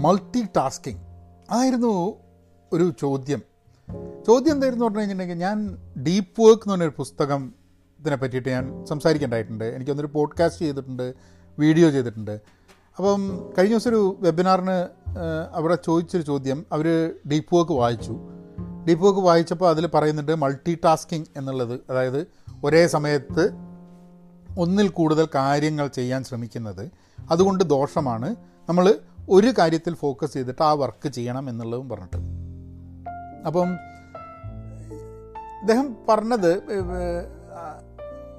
Multi tasking ആയിരുന്നു ഒരു ചോദ്യം. ചോദ്യം എന്തായിരുന്നു പറഞ്ഞു കഴിഞ്ഞിട്ടുണ്ടെങ്കിൽ ഞാൻ ഡീപ്പ് വർക്ക് എന്ന് പറഞ്ഞൊരു പുസ്തകം ഇതിനെ പറ്റിയിട്ട് ഞാൻ സംസാരിക്കേണ്ടതായിട്ടുണ്ട്. എനിക്കൊന്നൊരു പോഡ്കാസ്റ്റ് ചെയ്തിട്ടുണ്ട് വീഡിയോ ചെയ്തിട്ടുണ്ട്. അപ്പം കഴിഞ്ഞ ദിവസം ഒരു വെബിനാറിന് അവിടെ ചോദിച്ചൊരു ചോദ്യം. അവർ ഡീപ്പ് വർക്ക് വായിച്ചു. ഡീപ്പ് വർക്ക് വായിച്ചപ്പോൾ അതിൽ പറയുന്നുണ്ട് മൾട്ടി ടാസ്കിങ് എന്നുള്ളത്. അതായത് ഒരേ സമയത്ത് ഒന്നിൽ കൂടുതൽ കാര്യങ്ങൾ ചെയ്യാൻ ശ്രമിക്കുന്നത്. അതുകൊണ്ട് ദോഷമാണ്. നമ്മൾ ഒരു കാര്യത്തിൽ ഫോക്കസ് ചെയ്തിട്ട് ആ വർക്ക് ചെയ്യണം എന്നുള്ളതും പറഞ്ഞിട്ട്. അപ്പം അദ്ദേഹം പറഞ്ഞത്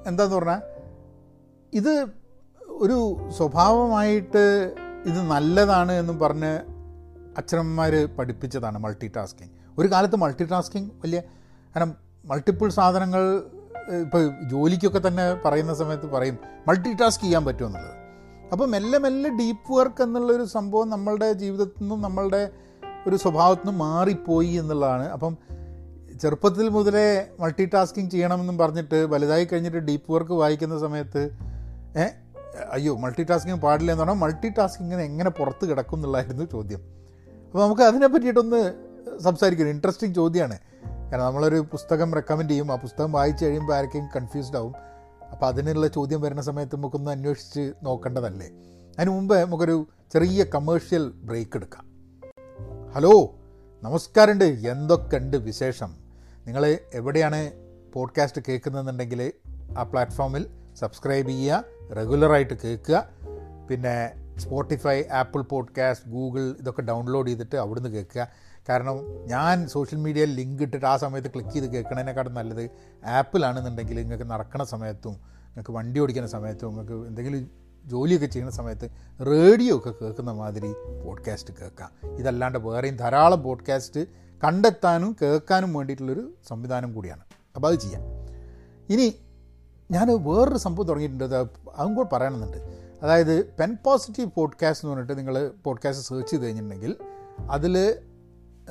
എന്താന്ന് പറഞ്ഞാൽ ഇത് ഒരു സ്വഭാവമായിട്ട് ഇത് നല്ലതാണ് എന്നും പറഞ്ഞ് അച്ഛനമ്മമാർ പഠിപ്പിച്ചതാണ് മൾട്ടി ടാസ്കിങ് ഒരു കാലത്ത് മൾട്ടി ടാസ്കിങ് വലിയ കാരണം മൾട്ടിപ്പിൾ സാധനങ്ങൾ ഇപ്പോൾ ജോലിക്കൊക്കെ തന്നെ പറയുന്ന സമയത്ത് പറയും മൾട്ടി ടാസ്ക് ചെയ്യാൻ പറ്റുമെന്നുള്ളത് അപ്പോൾ മെല്ലെ മെല്ലെ ഡീപ്പ് വർക്ക് എന്നുള്ളൊരു സംഭവം നമ്മളുടെ ജീവിതത്തിൽ നിന്നും നമ്മളുടെ ഒരു സ്വഭാവത്തിൽ നിന്നും മാറിപ്പോയി എന്നുള്ളതാണ്. അപ്പം ചെറുപ്പത്തിൽ മുതലേ മൾട്ടി ടാസ്കിങ് ചെയ്യണമെന്നും പറഞ്ഞിട്ട് വലുതായി കഴിഞ്ഞിട്ട് ഡീപ്പ് വർക്ക് വായിക്കുന്ന സമയത്ത് ഏ അയ്യോ മൾട്ടി ടാസ്കിങ് പാടില്ല എന്ന് പറഞ്ഞാൽ മൾട്ടി ടാസ്കിങ്ങിന് എങ്ങനെ പുറത്ത് കിടക്കും എന്നുള്ളതായിരുന്നു ചോദ്യം. അപ്പോൾ നമുക്ക് അതിനെ പറ്റിയിട്ടൊന്ന് സംസാരിക്കണം ഇൻട്രസ്റ്റിംഗ് ചോദ്യമാണ്. കാരണം നമ്മളൊരു പുസ്തകം റെക്കമെൻഡ് ചെയ്യും. ആ പുസ്തകം വായിച്ചു കഴിയുമ്പോൾ ആർക്കെങ്കിലും കൺഫ്യൂസ്ഡ് ആവും. അപ്പോൾ അതിനുള്ള ചോദ്യം വരുന്ന സമയത്ത് നമുക്കൊന്ന് അന്വേഷിച്ച് നോക്കേണ്ടതല്ലേ? അതിന് മുമ്പ് നമുക്കൊരു ചെറിയ കമേഴ്ഷ്യൽ ബ്രേക്ക് എടുക്കാം. ഹലോ നമസ്കാരമുണ്ട്. എന്തൊക്കെയുണ്ട് വിശേഷം? നിങ്ങൾ എവിടെയാണ് പോഡ്കാസ്റ്റ് കേൾക്കുന്നതെന്നുണ്ടെങ്കിൽ ആ പ്ലാറ്റ്ഫോമിൽ സബ്സ്ക്രൈബ് ചെയ്യുക റെഗുലറായിട്ട് കേൾക്കുക. പിന്നെ സ്പോട്ടിഫൈ ആപ്പിൾ പോഡ്കാസ്റ്റ് ഗൂഗിൾ ഇതൊക്കെ ഡൗൺലോഡ് ചെയ്തിട്ട് അവിടുന്ന് കേൾക്കുക. കാരണം ഞാൻ സോഷ്യൽ മീഡിയയിൽ ലിങ്ക് ഇട്ടിട്ട് ആ സമയത്ത് ക്ലിക്ക് ചെയ്ത് കേൾക്കണതിനെക്കാട്ടും നല്ലത് ആപ്പിലാണെന്നുണ്ടെങ്കിൽ നിങ്ങൾക്ക് നടക്കുന്ന സമയത്തും നിങ്ങൾക്ക് വണ്ടി ഓടിക്കുന്ന സമയത്തും നിങ്ങൾക്ക് എന്തെങ്കിലും ജോലിയൊക്കെ ചെയ്യുന്ന സമയത്ത് റേഡിയോ ഒക്കെ കേൾക്കുന്ന മാതിരി പോഡ്കാസ്റ്റ് കേൾക്കാം. ഇതല്ലാണ്ട് വേറെയും ധാരാളം പോഡ്കാസ്റ്റ് കണ്ടെത്താനും കേൾക്കാനും വേണ്ടിയിട്ടുള്ളൊരു സംവിധാനം കൂടിയാണ്. അപ്പോൾ അത് ചെയ്യാം. ഇനി ഞാൻ വേറൊരു സംഭവം തുടങ്ങിയിട്ടുണ്ട്. അത് അതും കൂടെ പറയണമെന്നുണ്ട്. അതായത് പെൻ പോസിറ്റീവ് പോഡ്കാസ്റ്റ് എന്ന് പറഞ്ഞിട്ട് നിങ്ങൾ പോഡ്കാസ്റ്റ് സെർച്ച് ചെയ്ത് കഴിഞ്ഞിട്ടുണ്ടെങ്കിൽ അതിൽ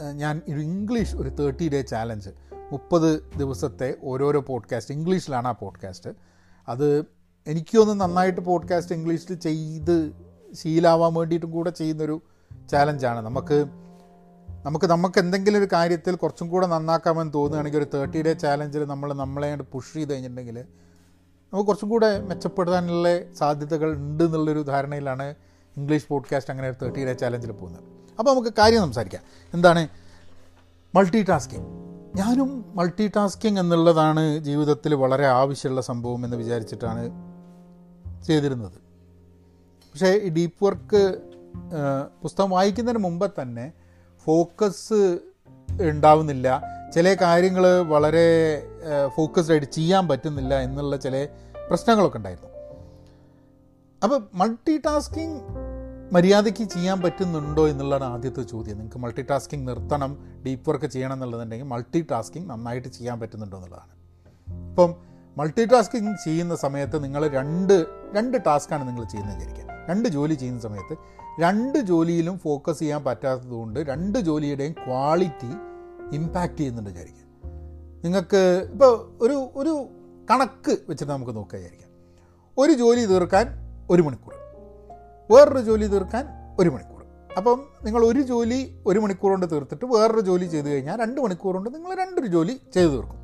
ഞാൻ ഒരു ഇംഗ്ലീഷ് ഒരു തേർട്ടി ഡേ ചാലഞ്ച് മുപ്പത് ദിവസത്തെ ഓരോരോ പോഡ്കാസ്റ്റ് ഇംഗ്ലീഷിലാണ് ആ പോഡ്കാസ്റ്റ് അത് എനിക്കൊന്ന് നന്നായിട്ട് പോഡ്കാസ്റ്റ് ഇംഗ്ലീഷിൽ ചെയ്ത് ശീലാവാൻ വേണ്ടിയിട്ടും കൂടെ ചെയ്യുന്നൊരു ചാലഞ്ചാണ് നമുക്ക് നമുക്ക് നമുക്ക് എന്തെങ്കിലും ഒരു കാര്യത്തിൽ കുറച്ചും കൂടെ നന്നാക്കാമെന്ന് തോന്നുകയാണെങ്കിൽ ഒരു തേർട്ടി ഡേ ചാലഞ്ചിൽ നമ്മൾ നമ്മളെ പുഷ് ചെയ്ത് കഴിഞ്ഞിട്ടുണ്ടെങ്കിൽ നമുക്ക് കുറച്ചും കൂടെ മെച്ചപ്പെടാനുള്ള സാധ്യതകൾ ഉണ്ട് എന്നുള്ളൊരു ധാരണയിലാണ് ഇംഗ്ലീഷ് പോഡ്കാസ്റ്റ് അങ്ങനെ ഒരു തേർട്ടി ഡേ ചാലഞ്ചിൽ പോകുന്നത്. അപ്പോൾ നമുക്ക് കാര്യം സംസാരിക്കാം. എന്താണ്? മൾട്ടി ടാസ്കിങ് ഞാനും മൾട്ടി ടാസ്കിങ് എന്നുള്ളതാണ് ജീവിതത്തിൽ വളരെ ആവശ്യമുള്ള സംഭവം എന്ന് വിചാരിച്ചിട്ടാണ് ചെയ്തിരുന്നത്. പക്ഷേ ഈ ഡീപ്പ് വർക്ക് പുസ്തകം വായിക്കുന്നതിന് മുമ്പ് തന്നെ ഫോക്കസ് ഉണ്ടാവുന്നില്ല. ചില കാര്യങ്ങൾ വളരെ ഫോക്കസ്ഡായിട്ട് ചെയ്യാൻ പറ്റുന്നില്ല എന്നുള്ള ചില പ്രശ്നങ്ങളൊക്കെ ഉണ്ടായിരുന്നു. അപ്പോൾ മൾട്ടി ടാസ്കിങ് മര്യാദയ്ക്ക് ചെയ്യാൻ പറ്റുന്നുണ്ടോ എന്നുള്ളതാണ് ആദ്യത്തെ ചോദ്യം. നിങ്ങൾക്ക് മൾട്ടി ടാസ്കിങ് നിർത്തണം ഡീപ്പ് വർക്ക് ചെയ്യണം എന്നുള്ളതുണ്ടെങ്കിൽ മൾട്ടി ടാസ്കിങ് നന്നായിട്ട് ചെയ്യാൻ പറ്റുന്നുണ്ടോ എന്നുള്ളതാണ്. ഇപ്പം മൾട്ടി ടാസ്കിങ് ചെയ്യുന്ന സമയത്ത് നിങ്ങൾ രണ്ട് രണ്ട് ടാസ്ക്കാണ് നിങ്ങൾ ചെയ്യുന്നത് വിചാരിക്കുക. രണ്ട് ജോലി ചെയ്യുന്ന സമയത്ത് രണ്ട് ജോലിയിലും ഫോക്കസ് ചെയ്യാൻ പറ്റാത്തതുകൊണ്ട് രണ്ട് ജോലിയുടെയും ക്വാളിറ്റി ഇമ്പാക്റ്റ് ചെയ്യുന്നുണ്ട് വിചാരിക്കുക. നിങ്ങൾക്ക് ഇപ്പോൾ ഒരു ഒരു കണക്ക് വെച്ചിട്ട് നമുക്ക് നോക്കുക വിചാരിക്കാം ഒരു ജോലി തീർക്കാൻ ഒരു മണിക്കൂർ. വേറൊരു ജോലി തീർക്കാൻ ഒരു മണിക്കൂർ. അപ്പം നിങ്ങൾ ഒരു ജോലി ഒരു മണിക്കൂർ കൊണ്ട് തീർത്തിട്ട് വേറൊരു ജോലി ചെയ്ത് കഴിഞ്ഞാൽ രണ്ട് മണിക്കൂർ കൊണ്ട് നിങ്ങൾ രണ്ടൊരു ജോലി ചെയ്തു തീർക്കും.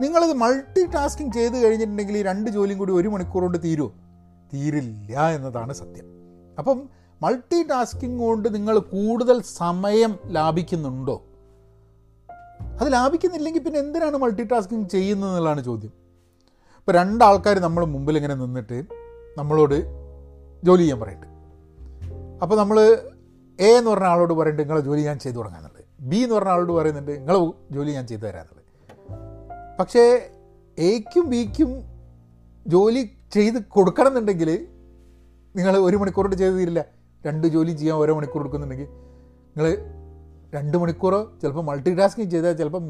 നിങ്ങളത് മൾട്ടി ടാസ്കിങ് ചെയ്ത് കഴിഞ്ഞിട്ടുണ്ടെങ്കിൽ ഈ രണ്ട് ജോലിയും കൂടി ഒരു മണിക്കൂർ കൊണ്ട് തീരുമോ തീരില്ല എന്നതാണ് സത്യം. അപ്പം മൾട്ടി ടാസ്കിങ് കൊണ്ട് നിങ്ങൾ കൂടുതൽ സമയം ലാഭിക്കുന്നുണ്ടോ? അത് ലാഭിക്കുന്നില്ലെങ്കിൽ പിന്നെ എന്തിനാണ് മൾട്ടി ടാസ്കിങ് ചെയ്യുന്നത് എന്നുള്ളതാണ് ചോദ്യം. ഇപ്പോൾ രണ്ടാൾക്കാർ നമ്മൾ മുമ്പിൽ ഇങ്ങനെ നിന്നിട്ട് നമ്മളോട് ജോലി ചെയ്യാൻ പറയട്ടെ. അപ്പോൾ നമ്മൾ എ എന്ന് പറഞ്ഞ ആളോട് പറയുന്നുണ്ട് നിങ്ങളെ ജോലി ഞാൻ ചെയ്തു തുടങ്ങാന്നുള്ളത് ബി എന്ന് പറഞ്ഞ ആളോട് പറയുന്നുണ്ട് നിങ്ങളെ ജോലി ഞാൻ ചെയ്തു തരാനുള്ളത്. പക്ഷേ എയ്ക്കും ബിക്കും ജോലി ചെയ്ത് കൊടുക്കണം എന്നുണ്ടെങ്കിൽ നിങ്ങൾ ഒരു മണിക്കൂർ കൊണ്ട് ചെയ്ത് തീരില്ല. രണ്ട് ജോലി ചെയ്യാൻ ഓരോ മണിക്കൂർ എടുക്കുന്നുണ്ടെങ്കിൽ നിങ്ങൾ രണ്ട് മണിക്കൂറോ ചിലപ്പോൾ മൾട്ടി ടാസ്കിങ് ചെയ്താൽ ചിലപ്പോൾ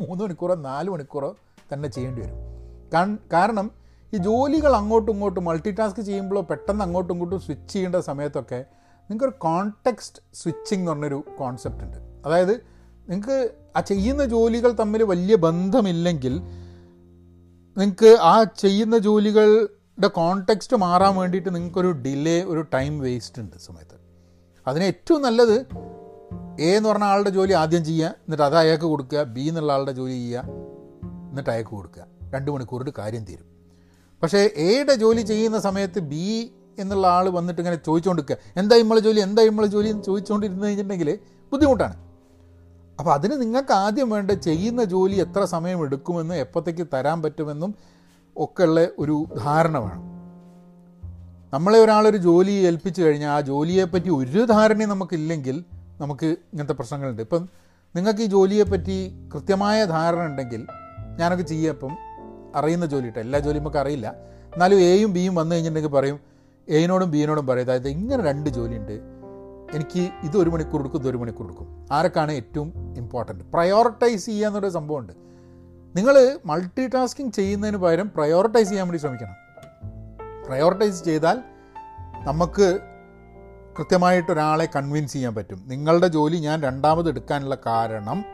മൂന്ന് മണിക്കൂറോ നാല് മണിക്കൂറോ തന്നെ ചെയ്യേണ്ടി വരും. കാരണം ഈ ജോലികൾ അങ്ങോട്ടും ഇങ്ങോട്ടും മൾട്ടി ടാസ്ക് ചെയ്യുമ്പോഴോ പെട്ടെന്ന് അങ്ങോട്ടും ഇങ്ങോട്ടും സ്വിച്ച് ചെയ്യേണ്ട സമയത്തൊക്കെ നിങ്ങൾക്കൊരു കോണ്ടെക്സ്റ്റ് സ്വിച്ചിങ് എന്ന് പറഞ്ഞൊരു കോൺസെപ്റ്റ് ഉണ്ട്. അതായത് നിങ്ങൾക്ക് ആ ചെയ്യുന്ന ജോലികൾ തമ്മിൽ വലിയ ബന്ധമില്ലെങ്കിൽ നിങ്ങൾക്ക് ആ ചെയ്യുന്ന ജോലികളുടെ കോണ്ടെക്സ്റ്റ് മാറാൻ വേണ്ടിയിട്ട് നിങ്ങൾക്കൊരു ഡിലേ ഒരു ടൈം വേസ്റ്റ് ഉണ്ട് സമയത്ത്. അതിന് ഏറ്റവും നല്ലത് എ എന്ന് പറഞ്ഞ ആളുടെ ജോലി ആദ്യം ചെയ്യുക എന്നിട്ട് അത് അയാൾക്ക് കൊടുക്കുക ബി എന്നുള്ള ആളുടെ ജോലി ചെയ്യുക എന്നിട്ട് അയാൾക്ക് കൊടുക്കുക. രണ്ട് മണിക്കൂറിന്റെ കാര്യം തീരും. പക്ഷേ എയുടെ ജോലി ചെയ്യുന്ന സമയത്ത് ബി എന്നുള്ള ആൾ വന്നിട്ട് ഇങ്ങനെ ചോദിച്ചുകൊണ്ടിരിക്കുക എന്താ ഇമ്മളെ ജോലി? എന്താ ഇമ്മളെ ജോലി എന്ന് ചോദിച്ചുകൊണ്ടിരുന്ന് കഴിഞ്ഞിട്ടുണ്ടെങ്കിൽ ബുദ്ധിമുട്ടാണ്. അപ്പോൾ അതിന് നിങ്ങൾക്ക് ആദ്യം വേണ്ട ചെയ്യുന്ന ജോലി എത്ര സമയം എടുക്കുമെന്നും എപ്പോഴത്തേക്ക് തരാൻ പറ്റുമെന്നും ഒക്കെ ഉള്ള ഒരു ധാരണ വേണം. നമ്മളെ ഒരാളൊരു ജോലി ഏൽപ്പിച്ചു കഴിഞ്ഞാൽ ആ ജോലിയെപ്പറ്റി ഒരു ധാരണയും നമുക്കില്ലെങ്കിൽ നമുക്ക് ഇങ്ങനത്തെ പ്രശ്നങ്ങളുണ്ട്. ഇപ്പം നിങ്ങൾക്ക് ഈ ജോലിയെപ്പറ്റി കൃത്യമായ ധാരണ ഉണ്ടെങ്കിൽ ഞാനൊക്കെ ചെയ്യുക ഇപ്പം അറിയുന്ന ജോലി കേട്ടോ എല്ലാ ജോലിയും നമുക്ക് അറിയില്ല. എന്നാലും എയും ബിയും വന്നു കഴിഞ്ഞിട്ടുണ്ടെങ്കിൽ പറയും എയിനോടും ബിയിനോടും പറയും അതായത് ഇങ്ങനെ രണ്ട് ജോലിയുണ്ട് എനിക്ക് ഇത് ഒരു മണിക്കൂർ എടുക്കും ഇത് ഒരു മണിക്കൂർ എടുക്കും. ആരൊക്കെയാണ് ഏറ്റവും ഇമ്പോർട്ടന്റ് പ്രയോറിറ്റൈസ് ചെയ്യുക എന്നൊരു സംഭവമുണ്ട്. നിങ്ങൾ മൾട്ടി ടാസ്കിങ് ചെയ്യുന്നതിന് പകരം പ്രയോറിറ്റൈസ് ചെയ്യാൻ വേണ്ടി ശ്രമിക്കണം. പ്രയോറിറ്റൈസ് ചെയ്താൽ നമുക്ക് കൃത്യമായിട്ട് ഒരാളെ കൺവിൻസ് ചെയ്യാൻ പറ്റും. നിങ്ങളുടെ ജോലി ഞാൻ രണ്ടാമത് എടുക്കാനുള്ള കാരണം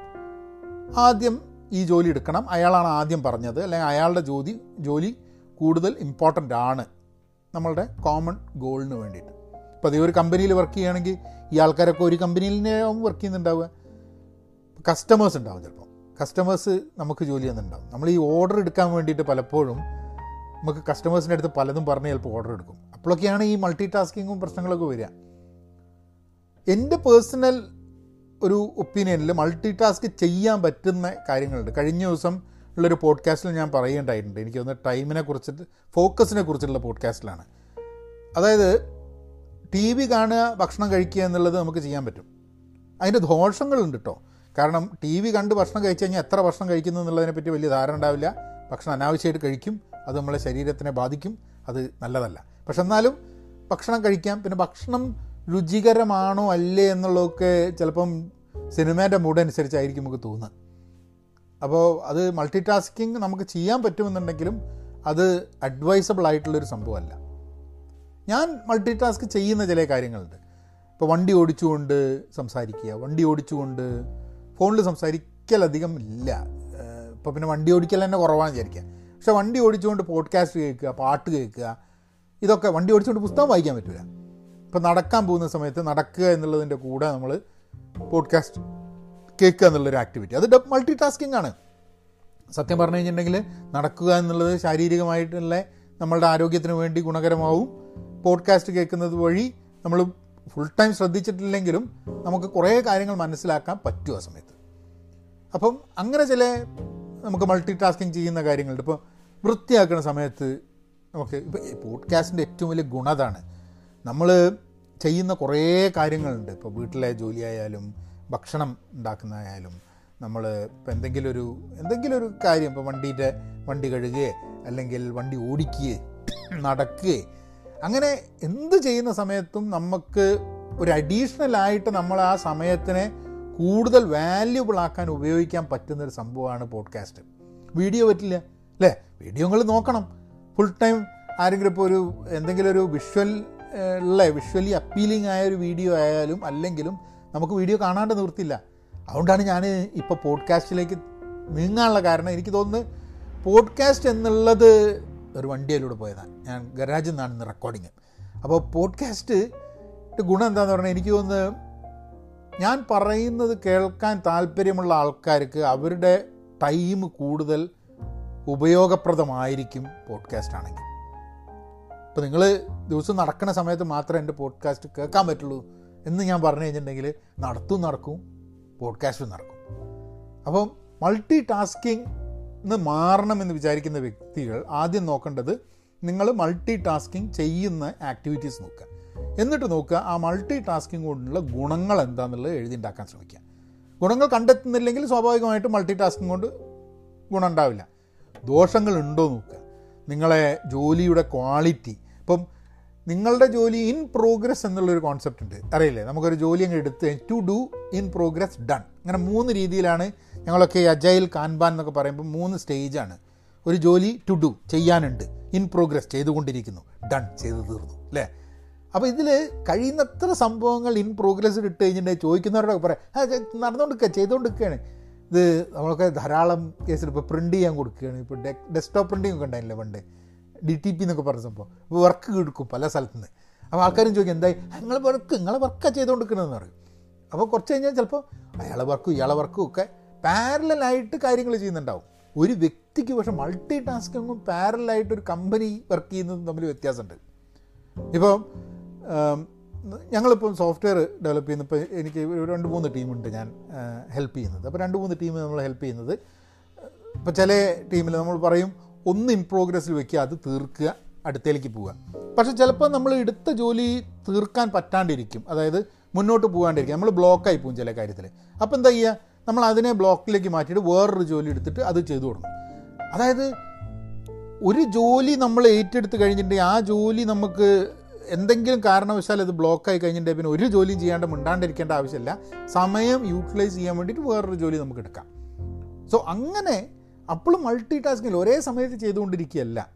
ആദ്യം ഈ ജോലി എടുക്കണം. അയാളാണ് ആദ്യം പറഞ്ഞത്. അല്ലെങ്കിൽ അയാളുടെ ജോലി ജോലി കൂടുതൽ ഇമ്പോർട്ടന്റ് ആണ്. നമ്മളുടെ കോമൺ ഗോളിന് വേണ്ടിയിട്ട്. ഇപ്പോൾ അതേ ഒരു കമ്പനിയിൽ വർക്ക് ചെയ്യുകയാണെങ്കിൽ ഈ ആൾക്കാരൊക്കെ ഒരു കമ്പനിയിൽ തന്നെ വർക്ക് ചെയ്യുന്നുണ്ടാവുക. കസ്റ്റമേഴ്സ് ഉണ്ടാവും ചിലപ്പോൾ. കസ്റ്റമേഴ്സ് നമുക്ക് ജോലി ചെയ്യുന്നുണ്ടാവും. നമ്മൾ ഈ ഓർഡർ എടുക്കാൻ വേണ്ടിയിട്ട് പലപ്പോഴും നമുക്ക് കസ്റ്റമേഴ്സിന്റെ അടുത്ത് പലതും പറഞ്ഞ് ചിലപ്പോൾ ഓർഡർ എടുക്കും. അപ്പോഴൊക്കെയാണ് ഈ മൾട്ടി ടാസ്കിങ്ങും പ്രശ്നങ്ങളൊക്കെ വരിക. എന്റെ പേഴ്സണൽ ഒരു ഒപ്പീനിയനിൽ മൾട്ടി ടാസ്ക് ചെയ്യാൻ പറ്റുന്ന കാര്യങ്ങളുണ്ട്. കഴിഞ്ഞ ദിവസം ഉള്ളൊരു പോഡ്കാസ്റ്റിൽ ഞാൻ പറയേണ്ടായിട്ടുണ്ട് എനിക്ക് തോന്നുന്നു ടൈമിനെ കുറിച്ചിട്ട് ഫോക്കസിനെ കുറിച്ചുള്ള പോഡ്കാസ്റ്റിലാണ് അതായത് ടി വി കാണുക ഭക്ഷണം കഴിക്കുക എന്നുള്ളത് നമുക്ക് ചെയ്യാൻ പറ്റും. അതിന്റെ ദോഷങ്ങളുണ്ട് കേട്ടോ കാരണം ടി വി കണ്ട് ഭക്ഷണം കഴിച്ചു കഴിഞ്ഞാൽ എത്ര ഭക്ഷണം കഴിക്കുന്നു എന്നുള്ളതിനെപ്പറ്റി വലിയ ധാരണ ഉണ്ടാവില്ല. ഭക്ഷണം അനാവശ്യമായിട്ട് കഴിക്കും. അത് നമ്മളെ ശരീരത്തിനെ ബാധിക്കും. അത് നല്ലതല്ല. പക്ഷെ എന്നാലും ഭക്ഷണം കഴിക്കാം. പിന്നെ ഭക്ഷണം രുചികരമാണോ അല്ലേ എന്നുള്ളതൊക്കെ ചിലപ്പം സിനിമേന്റെ മൂഡ് അനുസരിച്ചായിരിക്കും നമുക്ക് തോന്നുക. അപ്പോൾ അത് മൾട്ടി ടാസ്കിങ് നമുക്ക് ചെയ്യാൻ പറ്റുമെന്നുണ്ടെങ്കിലും അത് അഡ്വൈസബിൾ ആയിട്ടുള്ളൊരു സംഭവമല്ല. ഞാൻ മൾട്ടി ടാസ്ക് ചെയ്യുന്ന ചില കാര്യങ്ങളുണ്ട്. ഇപ്പോൾ വണ്ടി ഓടിച്ചുകൊണ്ട് സംസാരിക്കുക വണ്ടി ഓടിച്ചുകൊണ്ട് ഫോണിൽ സംസാരിക്കലധികം ഇല്ല. ഇപ്പോൾ പിന്നെ വണ്ടി ഓടിക്കൽ തന്നെ കുറവാണ് വിചാരിക്കുക. പക്ഷേ വണ്ടി ഓടിച്ചുകൊണ്ട് പോഡ്കാസ്റ്റ് കേൾക്കുക പാട്ട് കേൾക്കുക ഇതൊക്കെ വണ്ടി ഓടിച്ചുകൊണ്ട് പുസ്തകം വായിക്കാൻ പറ്റില്ല ഇപ്പോൾ നടക്കാൻ പോകുന്ന സമയത്ത് നടക്കുക എന്നുള്ളതിന്റെ കൂടെ നമ്മൾ പോഡ്കാസ്റ്റ് കേൾക്കുക എന്നുള്ളൊരു ആക്ടിവിറ്റി അത് മൾട്ടി ടാസ്കിംഗ് ആണ്. സത്യം പറഞ്ഞു കഴിഞ്ഞിട്ടുണ്ടെങ്കിൽ നടക്കുക എന്നുള്ളത് ശാരീരികമായിട്ടുള്ള നമ്മളുടെ ആരോഗ്യത്തിന് വേണ്ടി ഗുണകരമാവും. പോഡ്കാസ്റ്റ് കേൾക്കുന്നത് വഴി നമ്മൾ ഫുൾ ടൈം ശ്രദ്ധിച്ചിട്ടില്ലെങ്കിലും നമുക്ക് കുറേ കാര്യങ്ങൾ മനസ്സിലാക്കാൻ പറ്റും ആ സമയത്ത്. അപ്പം അങ്ങനെ ചില നമുക്ക് മൾട്ടി ടാസ്കിങ് ചെയ്യുന്ന കാര്യങ്ങളുണ്ട്. ഇപ്പോൾ വൃത്തിയാക്കുന്ന സമയത്ത് നമുക്ക് ഇപ്പോൾ പോഡ്കാസ്റ്റിന്റെ ഏറ്റവും വലിയ ഗുണതാണ്. നമ്മൾ ചെയ്യുന്ന കുറേ കാര്യങ്ങളുണ്ട്. ഇപ്പോൾ വീട്ടിലെ ജോലിയായാലും ഭക്ഷണം ഉണ്ടാക്കുന്നതായാലും നമ്മൾ ഇപ്പോൾ എന്തെങ്കിലും ഒരു എന്തെങ്കിലും ഒരു കാര്യം ഇപ്പോൾ വണ്ടീന്റെ വണ്ടി കഴുകുകയെ അല്ലെങ്കിൽ വണ്ടി ഓടിക്കുകയെ നടക്കുകയെ അങ്ങനെ എന്ത് ചെയ്യുന്ന സമയത്തും നമുക്ക് ഒരു അഡീഷണൽ ആയിട്ട് നമ്മൾ ആ സമയത്തിനെ കൂടുതൽ വാല്യുബിൾ ആക്കാൻ ഉപയോഗിക്കാൻ പറ്റുന്ന ഒരു സംഭവമാണ് പോഡ്കാസ്റ്റ് വീഡിയോ പറ്റില്ല അല്ലേ? വീഡിയോകൾ നോക്കണം. ഫുൾ ടൈം ആരെങ്കിലും ഇപ്പോൾ ഒരു എന്തെങ്കിലും ഒരു വിഷ്വൽ ഉള്ള വിഷ്വലി അപ്പീലിംഗ് ആയ ഒരു വീഡിയോ ആയാലും അല്ലെങ്കിലും നമുക്ക് വീഡിയോ കാണാണ്ട് നിർത്തില്ല അതുകൊണ്ടാണ് ഞാൻ ഇപ്പോൾ പോഡ്കാസ്റ്റിലേക്ക് നീങ്ങാനുള്ള കാരണം. എനിക്ക് തോന്നുന്നു പോഡ്കാസ്റ്റ് എന്നുള്ളത് ഒരു വണ്ടിയിലൂടെ പോയതാണ്. ഞാൻ ഗരാജിൽ നിന്നാണ് ഇന്ന് റെക്കോർഡിങ് അപ്പോൾ പോഡ്കാസ്റ്റ് ഗുണം എന്താണെന്ന് പറഞ്ഞാൽ എനിക്ക് തോന്നുന്നു ഞാൻ പറയുന്നത് കേൾക്കാൻ താല്പര്യമുള്ള ആൾക്കാർക്ക് അവരുടെ ടൈം കൂടുതൽ ഉപയോഗപ്രദമായിരിക്കും പോഡ്കാസ്റ്റ് ആണെങ്കിൽ. ഇപ്പോൾ നിങ്ങൾ ദിവസം നടക്കുന്ന സമയത്ത് മാത്രമേ എന്റെ പോഡ്കാസ്റ്റ് കേൾക്കാൻ പറ്റുള്ളൂ എന്ന് ഞാൻ പറഞ്ഞു കഴിഞ്ഞിട്ടുണ്ടെങ്കിൽ നടത്തും നടക്കും പോഡ്കാസ്റ്റും നടക്കും. അപ്പം മൾട്ടി ടാസ്കിങ് നിന്ന് മാറണമെന്ന് വിചാരിക്കുന്ന വ്യക്തികൾ ആദ്യം നോക്കേണ്ടത് നിങ്ങൾ മൾട്ടി ടാസ്കിങ് ചെയ്യുന്ന ആക്ടിവിറ്റീസ് നോക്കുക. എന്നിട്ട് നോക്കുക ആ മൾട്ടി ടാസ്കിങ് കൊണ്ടുള്ള ഗുണങ്ങൾ എന്താണെന്നുള്ളത് എഴുതിണ്ടാക്കാൻ ശ്രമിക്കുക. ഗുണങ്ങൾ കണ്ടെത്തുന്നില്ലെങ്കിൽ സ്വാഭാവികമായിട്ടും മൾട്ടി ടാസ്കിങ് കൊണ്ട് ഗുണം ഉണ്ടാവില്ല. ദോഷങ്ങൾ ഉണ്ടോ നോക്കുക. നിങ്ങളെ ജോലിയുടെ ക്വാളിറ്റി ഇപ്പം നിങ്ങളുടെ ജോലി ഇൻ പ്രോഗ്രസ് എന്നുള്ളൊരു കോൺസെപ്റ്റ് ഉണ്ട്. അറിയില്ലേ? നമുക്കൊരു ജോലി അങ്ങ് എടുത്ത് to do in progress done അങ്ങനെ മൂന്ന് രീതിയിലാണ് ഞങ്ങളൊക്കെ അജൈൽ കാൻബാൻ എന്നൊക്കെ പറയുമ്പോൾ മൂന്ന് സ്റ്റേജാണ് ഒരു ജോലി ടു ഡു ചെയ്യാനുണ്ട്. ഇൻ പ്രോഗ്രസ് ചെയ്തുകൊണ്ടിരിക്കുന്നു. ഡൺ ചെയ്തു തീർന്നു. അല്ലേ? അപ്പോൾ ഇതിൽ കഴിയുന്നത്ര സംഭവങ്ങൾ ഇൻ പ്രോഗ്രസ് ഇട്ട് കഴിഞ്ഞിട്ടുണ്ടെങ്കിൽ ചോദിക്കുന്നവരോടൊക്കെ പറയാം. നടന്നുകൊണ്ടിരിക്കുക ചെയ്തുകൊണ്ടിരിക്കുകയാണ് ഇത് നമ്മളൊക്കെ ധാരാളം കേസിൽ ഇപ്പോൾ പ്രിന്റ് ചെയ്യാൻ കൊടുക്കുകയാണ്. ഇപ്പോൾ ഡെസ്ക്ടോപ്പ് പ്രിന്റിംഗ് ഒക്കെ ഉണ്ടായില്ലേ പണ്ട്? ഡി ടി പി എന്നൊക്കെ പറഞ്ഞ സംഭവം. അപ്പോൾ വർക്ക് എടുക്കും പല സ്ഥലത്തു നിന്ന് അപ്പോൾ ആൾക്കാരും ചോദിക്കും എന്തായി? നിങ്ങൾ വർക്ക് നിങ്ങളെ വർക്കാണ് ചെയ്തുകൊണ്ടിരിക്കുന്നതെന്ന് പറയും. അപ്പോൾ കുറച്ച് കഴിഞ്ഞാൽ ചിലപ്പോൾ അയാളെ വർക്കും ഇയാളെ വർക്കും ഒക്കെ പാരലായിട്ട് കാര്യങ്ങൾ ചെയ്യുന്നുണ്ടാവും. ഒരു വ്യക്തിക്ക് പക്ഷെ മൾട്ടി ടാസ്കിങ്ങും പാരലായിട്ട് ഒരു കമ്പനി വർക്ക് ചെയ്യുന്നതും തമ്മിൽ വ്യത്യാസമുണ്ട്. ഇപ്പോൾ ഞങ്ങളിപ്പം സോഫ്റ്റ്വെയർ ഡെവലപ്പ് ചെയ്യുന്ന ഇപ്പോൾ എനിക്ക് രണ്ട് മൂന്ന് ടീമുണ്ട് ഞാൻ ഹെൽപ്പ് ചെയ്യുന്നത്. അപ്പോൾ രണ്ട് മൂന്ന് ടീം നമ്മൾ ഹെൽപ്പ് ചെയ്യുന്നത്. ഇപ്പോൾ ചില ടീമിൽ നമ്മൾ പറയും ഒന്ന് ഇൻ പ്രോഗ്രസ്സിൽ വെക്കുക അത് തീർക്കുക അടുത്തേക്ക് പോവുക. പക്ഷെ ചിലപ്പോൾ നമ്മൾ എടുത്ത ജോലി തീർക്കാൻ പറ്റാണ്ടിരിക്കും. അതായത് മുന്നോട്ട് പോകാണ്ടിരിക്കും. നമ്മൾ ബ്ലോക്കായി പോകും ചില കാര്യത്തിൽ. അപ്പോൾ എന്താ ചെയ്യുക? നമ്മൾ അതിനെ ബ്ലോക്കിലേക്ക് മാറ്റിയിട്ട് വേറൊരു ജോലി എടുത്തിട്ട് അത് ചെയ്തു കൊടുക്കും അതായത് ഒരു ജോലി നമ്മൾ ഏറ്റെടുത്ത് കഴിഞ്ഞിട്ടുണ്ടെങ്കിൽ ആ ജോലി നമുക്ക് എന്തെങ്കിലും കാരണവശാൽ അത് ബ്ലോക്കായി കഴിഞ്ഞിട്ടുണ്ടെങ്കിൽ പിന്നെ ഒരു ജോലിയും ചെയ്യാണ്ട് മിണ്ടാണ്ടിരിക്കേണ്ട ആവശ്യമില്ല. സമയം യൂട്ടിലൈസ് ചെയ്യാൻ വേണ്ടിയിട്ട് വേറൊരു ജോലി നമുക്ക് എടുക്കാം. സോ അങ്ങനെ അപ്പോഴും മൾട്ടി ടാസ്കിങ് ഒരേ സമയത്ത് ചെയ്തുകൊണ്ടിരിക്കുകയല്ല.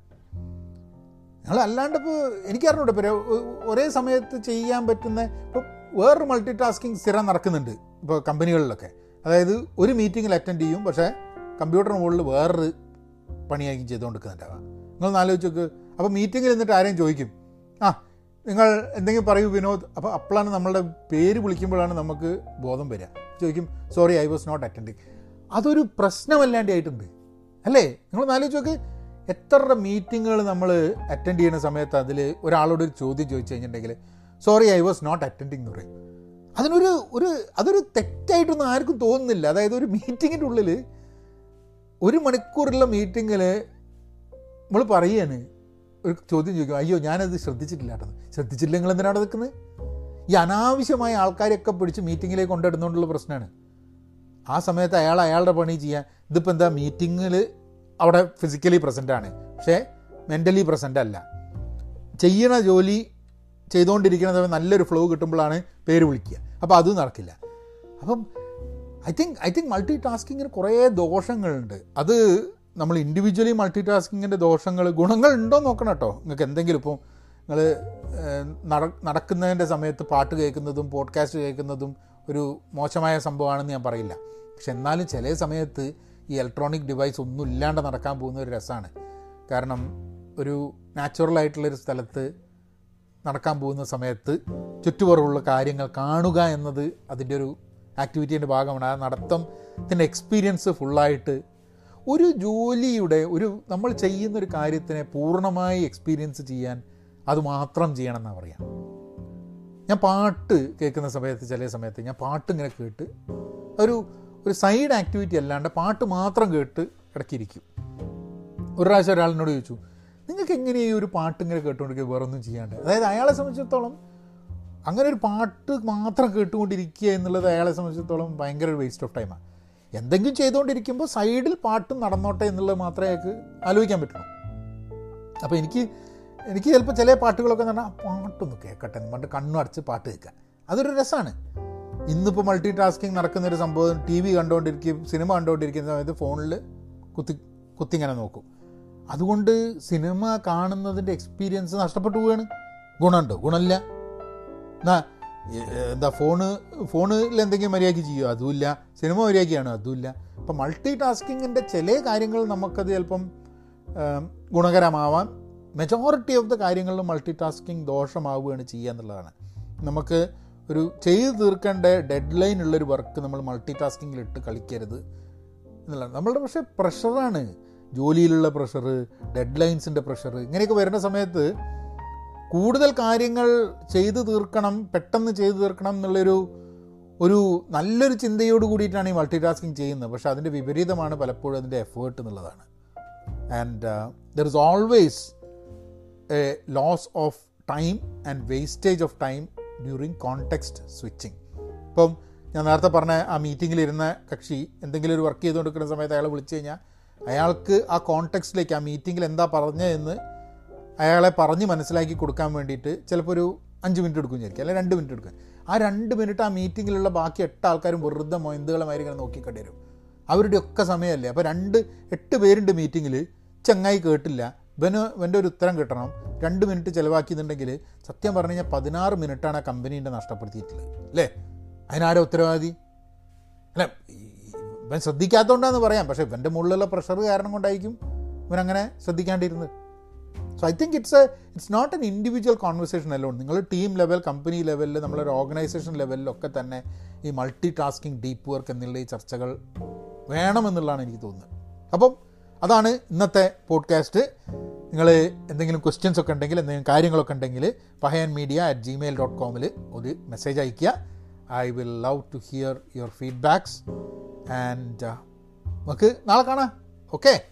ഞങ്ങൾ അല്ലാണ്ട് ഇപ്പോൾ എനിക്കറിഞ്ഞൂടെ ഇപ്പോൾ ഒരേ സമയത്ത് ചെയ്യാൻ പറ്റുന്ന ഇപ്പോൾ വേറൊരു മൾട്ടി ടാസ്കിങ് സ്ഥിരം നടക്കുന്നുണ്ട് ഇപ്പോൾ കമ്പനികളിലൊക്കെ. അതായത് ഒരു മീറ്റിങ്ങിൽ അറ്റൻഡ് ചെയ്യും പക്ഷേ കമ്പ്യൂട്ടറിന് മുകളിൽ വേറൊരു പണിയായിരിക്കും ചെയ്തുകൊണ്ടിരിക്കുന്നുണ്ടാവുക നിങ്ങൾ ആലോചിച്ച് നോക്ക്. അപ്പോൾ മീറ്റിങ്ങിൽ എന്നിട്ട് ആരെയും ചോദിക്കും? ആ നിങ്ങൾ എന്തെങ്കിലും പറയൂ വിനോദ്. അപ്പോൾ അപ്പോഴാണ് നമ്മളുടെ പേര് വിളിക്കുമ്പോഴാണ് നമുക്ക് ബോധം വരിക. ചോദിക്കും sorry I was not attending അതൊരു പ്രശ്നമല്ലാണ്ടായിട്ടുണ്ട് അല്ലേ? നിങ്ങൾ ആലോചിച്ച് നോക്ക്. എത്ര മീറ്റിങ്ങുകൾ നമ്മൾ അറ്റൻഡ് ചെയ്യുന്ന സമയത്ത് അതിൽ ഒരാളോട് ഒരു ചോദ്യം ചോദിച്ചു കഴിഞ്ഞിട്ടുണ്ടെങ്കിൽ sorry I was not attending എന്ന് പറയും. അതിനൊരു ഒരു അതൊരു തെറ്റായിട്ടൊന്നും ആർക്കും തോന്നുന്നില്ല. അതായത് ഒരു മീറ്റിങ്ങിന്റെ ഉള്ളിൽ ഒരു മണിക്കൂറുള്ള മീറ്റിങ്ങിൽ നമ്മൾ പറയുകയാണ് ഒരു ചോദ്യം ചോദിക്കും അയ്യോ ഞാനത് ശ്രദ്ധിച്ചിട്ടില്ല കേട്ടത് ശ്രദ്ധിച്ചില്ല നിങ്ങൾ എന്തിനാണ് നിൽക്കുന്നത് ഈ അനാവശ്യമായ ആൾക്കാരെയൊക്കെ പിടിച്ച് മീറ്റിങ്ങിലേക്ക് കൊണ്ടിടുന്നതുകൊണ്ടുള്ള പ്രശ്നമാണ്. ആ സമയത്ത് അയാൾ അയാളുടെ പണി ചെയ്യാൻ ഇതിപ്പോൾ എന്താ മീറ്റിങ്ങിൽ അവിടെ ഫിസിക്കലി പ്രസന്റ് ആണ്. പക്ഷേ മെന്റലി പ്രസന്റ് അല്ല. ചെയ്യണ ജോലി ചെയ്തുകൊണ്ടിരിക്കുന്ന സമയം നല്ലൊരു ഫ്ലോ കിട്ടുമ്പോഴാണ് പേര് വിളിക്കുക. അപ്പോൾ അതും നടക്കില്ല. അപ്പം I think I think multi ടാസ്കിങ്ങിന് കുറേ ദോഷങ്ങളുണ്ട്. അത് നമ്മൾ ഇൻഡിവിജ്വലി മൾട്ടി ടാസ്കിങ്ങിന്റെ ദോഷങ്ങൾ ഗുണങ്ങൾ ഉണ്ടോ നോക്കണം കേട്ടോ. നിങ്ങൾക്ക് എന്തെങ്കിലും ഇപ്പോൾ നിങ്ങൾ നടക്കുന്നതിന്റെ സമയത്ത് പാട്ട് കേൾക്കുന്നതും പോഡ്കാസ്റ്റ് കേൾക്കുന്നതും ഒരു മോശമായ സംഭവമാണെന്ന് ഞാൻ പറയില്ല. പക്ഷെ എന്നാലും ചില സമയത്ത് ഈ ഇലക്ട്രോണിക് ഡിവൈസ് ഒന്നും ഇല്ലാണ്ട് നടക്കാൻ പോകുന്ന ഒരു രസമാണ്. കാരണം ഒരു നാച്ചുറലായിട്ടുള്ളൊരു സ്ഥലത്ത് നടക്കാൻ പോകുന്ന സമയത്ത് ചുറ്റുപുറമുള്ള കാര്യങ്ങൾ കാണുക എന്നത് അതിന്റെ ഒരു ആക്ടിവിറ്റീന്റെ ഭാഗമാണ്. ആ നടത്തത്തിന്റെ എക്സ്പീരിയൻസ് ഫുള്ളായിട്ട് ഒരു ജോലിയുടെ ഒരു നമ്മൾ ചെയ്യുന്നൊരു കാര്യത്തിനെ പൂർണമായി എക്സ്പീരിയൻസ് ചെയ്യാൻ അത് മാത്രം ചെയ്യണം എന്നാണ് പറയാം. ഞാൻ പാട്ട് കേൾക്കുന്ന സമയത്ത് ചില സമയത്ത് ഞാൻ പാട്ട് ഇങ്ങനെ കേട്ട് ഒരു ഒരു സൈഡ് ആക്ടിവിറ്റി അല്ലാണ്ട് പാട്ട് മാത്രം കേട്ട് ഇടയ്ക്കിരിക്കും ഒരു പ്രാവശ്യം ഒരാളിനോട് ചോദിച്ചു നിങ്ങൾക്ക് എങ്ങനെ ഈ ഒരു പാട്ട് ഇങ്ങനെ കേട്ടുകൊണ്ടിരിക്കുക? വേറെ ഒന്നും ചെയ്യാണ്ട്? അതായത് അയാളെ സംബന്ധിച്ചിടത്തോളം അങ്ങനെ ഒരു പാട്ട് മാത്രം കേട്ടുകൊണ്ടിരിക്കുക എന്നുള്ളത് അയാളെ സംബന്ധിച്ചിടത്തോളം ഭയങ്കര ഒരു വേസ്റ്റ് ഓഫ് ടൈമാണ് എന്തെങ്കിലും ചെയ്തുകൊണ്ടിരിക്കുമ്പോൾ സൈഡിൽ പാട്ടും നടന്നോട്ടെ എന്നുള്ളത് മാത്രമേ അയാൾക്ക് ആലോചിക്കാൻ പറ്റുള്ളൂ. അപ്പോൾ എനിക്ക് എനിക്ക് ചിലപ്പോൾ ചില പാട്ടുകളൊക്കെ എന്ന് പറഞ്ഞാൽ പാട്ടൊന്ന് കേൾക്കട്ടെ എന്ന് പറഞ്ഞിട്ട് കണ്ണു അടച്ച് പാട്ട് കേൾക്കുക. അതൊരു രസമാണ്. ഇന്നിപ്പോൾ മൾട്ടി ടാസ്കിങ് നടക്കുന്നൊരു സംഭവം ടി വി കണ്ടുകൊണ്ടിരിക്കും സിനിമ കണ്ടുകൊണ്ടിരിക്കുന്ന സമയത്ത് ഫോണിൽ കുത്തി കുത്തിങ്ങനെ നോക്കും. അതുകൊണ്ട് സിനിമ കാണുന്നതിന്റെ എക്സ്പീരിയൻസ് നഷ്ടപ്പെട്ടു പോവുകയാണ്. ഗുണമുണ്ടോ? ഗുണമില്ല. എന്നാ എന്താ ഫോണ് ഫോണിൽ എന്തെങ്കിലും മര്യാദയ്ക്ക് ചെയ്യുമോ അതുമില്ല. സിനിമ മര്യാദയ്ക്കാണോ? അതുമില്ല. അപ്പം മൾട്ടി ടാസ്കിങ്ങിന്റെ ചില കാര്യങ്ങൾ നമുക്കത് ചിലപ്പം ഗുണകരമാവാൻ മെജോറിറ്റി ഓഫ് ദ കാര്യങ്ങളിലും മൾട്ടി ടാസ്കിങ് ദോഷമാവുകയാണ് ചെയ്യുക എന്നുള്ളതാണ്. നമുക്ക് ഒരു ചെയ്തു തീർക്കേണ്ട ഡെഡ് ലൈൻ ഉള്ളൊരു വർക്ക് നമ്മൾ മൾട്ടി ടാസ്കിങ്ങിൽ ഇട്ട് കളിക്കരുത് എന്നുള്ളതാണ്. നമ്മളുടെ പക്ഷേ പ്രഷറാണ് ജോലിയിലുള്ള പ്രഷർ ഡെഡ് ലൈൻസിന്റെ പ്രഷർ ഇങ്ങനെയൊക്കെ വരുന്ന സമയത്ത് കൂടുതൽ കാര്യങ്ങൾ ചെയ്തു തീർക്കണം പെട്ടെന്ന് ചെയ്തു തീർക്കണം എന്നുള്ളൊരു ഒരു നല്ലൊരു ചിന്തയോട് കൂടിയിട്ടാണ് ഈ മൾട്ടി ടാസ്കിങ് ചെയ്യുന്നത്. പക്ഷേ അതിന്റെ വിപരീതമാണ് പലപ്പോഴും അതിന്റെ എഫേർട്ട് എന്നുള്ളതാണ്. And there is always a loss of time and wastage of time during context switching ഇപ്പം ഞാൻ നേരത്തെ പറഞ്ഞ ആ മീറ്റിങ്ങിലിരുന്ന കക്ഷി എന്തെങ്കിലും ഒരു വർക്ക് ചെയ്തുകൊണ്ടിരിക്കുന്ന സമയത്ത് അയാളെ വിളിച്ചു കഴിഞ്ഞാൽ അയാൾക്ക് ആ കോണ്ടെക്സ്റ്റിലേക്ക് ആ മീറ്റിങ്ങിൽ എന്താ പറഞ്ഞതെന്ന് അയാളെ പറഞ്ഞ് മനസ്സിലാക്കി കൊടുക്കാൻ വേണ്ടിയിട്ട് ചിലപ്പോൾ ഒരു അഞ്ച് മിനിറ്റ് എടുക്കും വിചാരിക്കും അല്ലെങ്കിൽ രണ്ട് മിനിറ്റ് എടുക്കും. ആ രണ്ട് മിനിറ്റ് ആ മീറ്റിങ്ങിലുള്ള ബാക്കി എട്ട് ആൾക്കാരും വെറുതെ മൊയന്തുകളുമായി ഇങ്ങനെ നോക്കിക്കണ്ടി വരും അവരുടെയൊക്കെ സമയമല്ലേ? അപ്പോൾ രണ്ട് എട്ട് പേരുണ്ട് മീറ്റിങ്ങിൽ ചങ്ങായി കേട്ടില്ല. ഇവന് ഇവന്റെ ഒരു ഉത്തരം കിട്ടണം. രണ്ട് മിനിറ്റ് ചിലവാക്കിയിട്ടുണ്ടെങ്കിൽ സത്യം പറഞ്ഞു കഴിഞ്ഞാൽ പതിനാറ് മിനിറ്റാണ് ആ കമ്പനീന്റെ നഷ്ടപ്പെടുത്തിയിട്ടുള്ളത്. അല്ലേ? അതിനാരോ ഉത്തരവാദി? അല്ല ഇവൻ ശ്രദ്ധിക്കാത്തതുകൊണ്ടാന്ന് പറയാം. പക്ഷേ ഇവന്റെ മുകളിലുള്ള പ്രഷർ കാരണം കൊണ്ടായിരിക്കും ഇവനങ്ങനെ ശ്രദ്ധിക്കാണ്ടിരുന്നത്. So I think it's a it's not an individual conversation അല്ലോ നിങ്ങൾ ടീം ലെവൽ കമ്പനി ലെവലിൽ നമ്മളൊരു ഓർഗനൈസേഷൻ ലെവലിലൊക്കെ തന്നെ ഈ മൾട്ടി ടാസ്കിങ് ഡീപ്പ് വർക്ക് എന്നുള്ള ഈ ചർച്ചകൾ വേണമെന്നുള്ളതാണ് എനിക്ക് തോന്നുന്നത്. അപ്പം അതാണ് ഇന്നത്തെ പോഡ്കാസ്റ്റ് നിങ്ങൾ എന്തെങ്കിലും ക്വസ്റ്റ്യൻസ് ഒക്കെ ഉണ്ടെങ്കിൽ എന്തെങ്കിലും കാര്യങ്ങളൊക്കെ ഉണ്ടെങ്കിൽ Pahayan media at Gmail dot കോമിൽ ഒരു മെസ്സേജ് അയയ്ക്കുക. I will love to hear your feedbacks and നമുക്ക് നാളെ കാണാം. ഓക്കെ